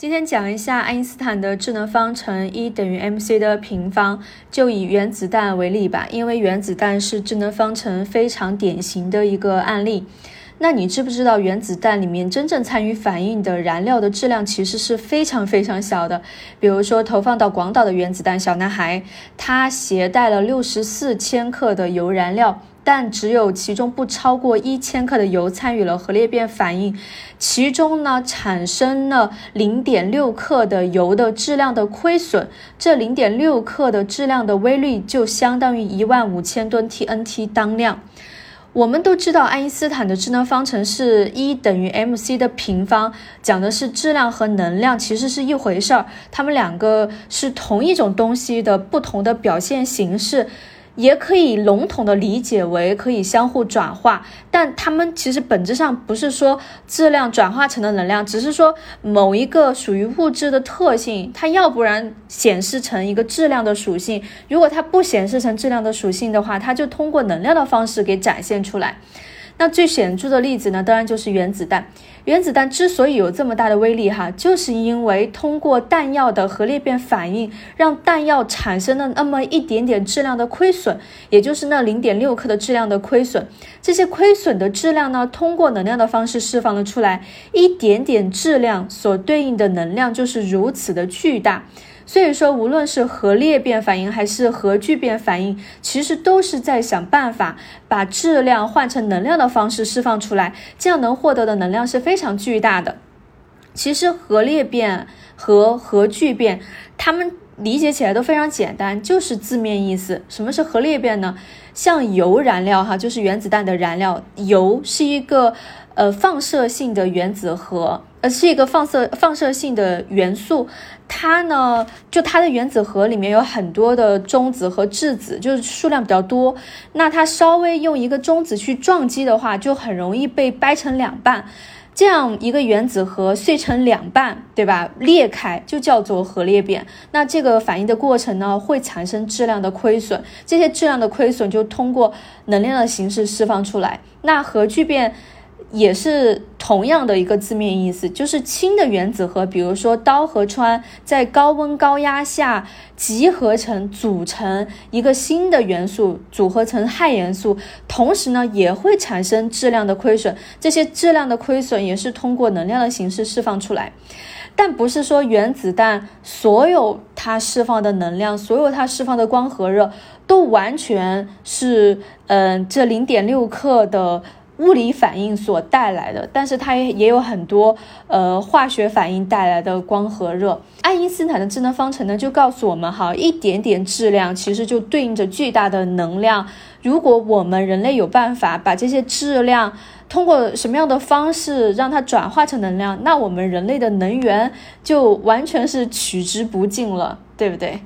今天讲一下爱因斯坦的智能方程 E 等于 mc 的平方，就以原子弹为例吧，因为原子弹是智能方程非常典型的一个案例。那你知不知道原子弹里面真正参与反应的燃料的质量其实是非常非常小的？比如说投放到广岛的原子弹小男孩，他携带了六十四千克的铀燃料。但只有其中不超过一千克的铀参与了核裂变反应，其中呢产生了零点六克的铀的质量的亏损，这零点六克的质量的微粒就相当于一万五千吨 TNT 当量。我们都知道，爱因斯坦的智能方程是 E 等于 mc 的平方，讲的是质量和能量其实是一回事儿，它们两个是同一种东西的不同的表现形式。也可以笼统的理解为可以相互转化，但它们其实本质上不是说质量转化成的能量，只是说某一个属于物质的特性，它要不然显示成一个质量的属性，如果它不显示成质量的属性的话，它就通过能量的方式给展现出来。那最显著的例子呢，当然就是原子弹。原子弹之所以有这么大的威力，哈，就是因为通过弹药的核裂变反应，让弹药产生了那么一点点质量的亏损，也就是那零点六克的质量的亏损。这些亏损的质量呢，通过能量的方式释放了出来，一点点质量所对应的能量就是如此的巨大。所以说，无论是核裂变反应还是核聚变反应，其实都是在想办法把质量换成能量的方式释放出来，这样能获得的能量是非常巨大的。其实核裂变和核聚变，它们理解起来都非常简单，就是字面意思。什么是核裂变呢？像铀燃料哈，就是原子弹的燃料，铀是一个呃放射性的原子核。呃，是一个放射放射性的元素，它呢，就它的原子核里面有很多的中子和质子，就是数量比较多。那它稍微用一个中子去撞击的话，就很容易被掰成两半。这样一个原子核碎成两半，对吧？裂开就叫做核裂变。那这个反应的过程呢，会产生质量的亏损，这些质量的亏损就通过能量的形式释放出来。那核聚变。也是同样的一个字面意思，就是氢的原子核，比如说氘和氚，在高温高压下集合成组成一个新的元素，组合成氦元素，同时呢也会产生质量的亏损，这些质量的亏损也是通过能量的形式释放出来，但不是说原子弹所有它释放的能量，所有它释放的光和热都完全是嗯这零点六克的。物理反应所带来的，但是它也也有很多呃化学反应带来的光和热。爱因斯坦的智能方程呢，就告诉我们哈，一点点质量其实就对应着巨大的能量。如果我们人类有办法把这些质量通过什么样的方式让它转化成能量，那我们人类的能源就完全是取之不尽了，对不对？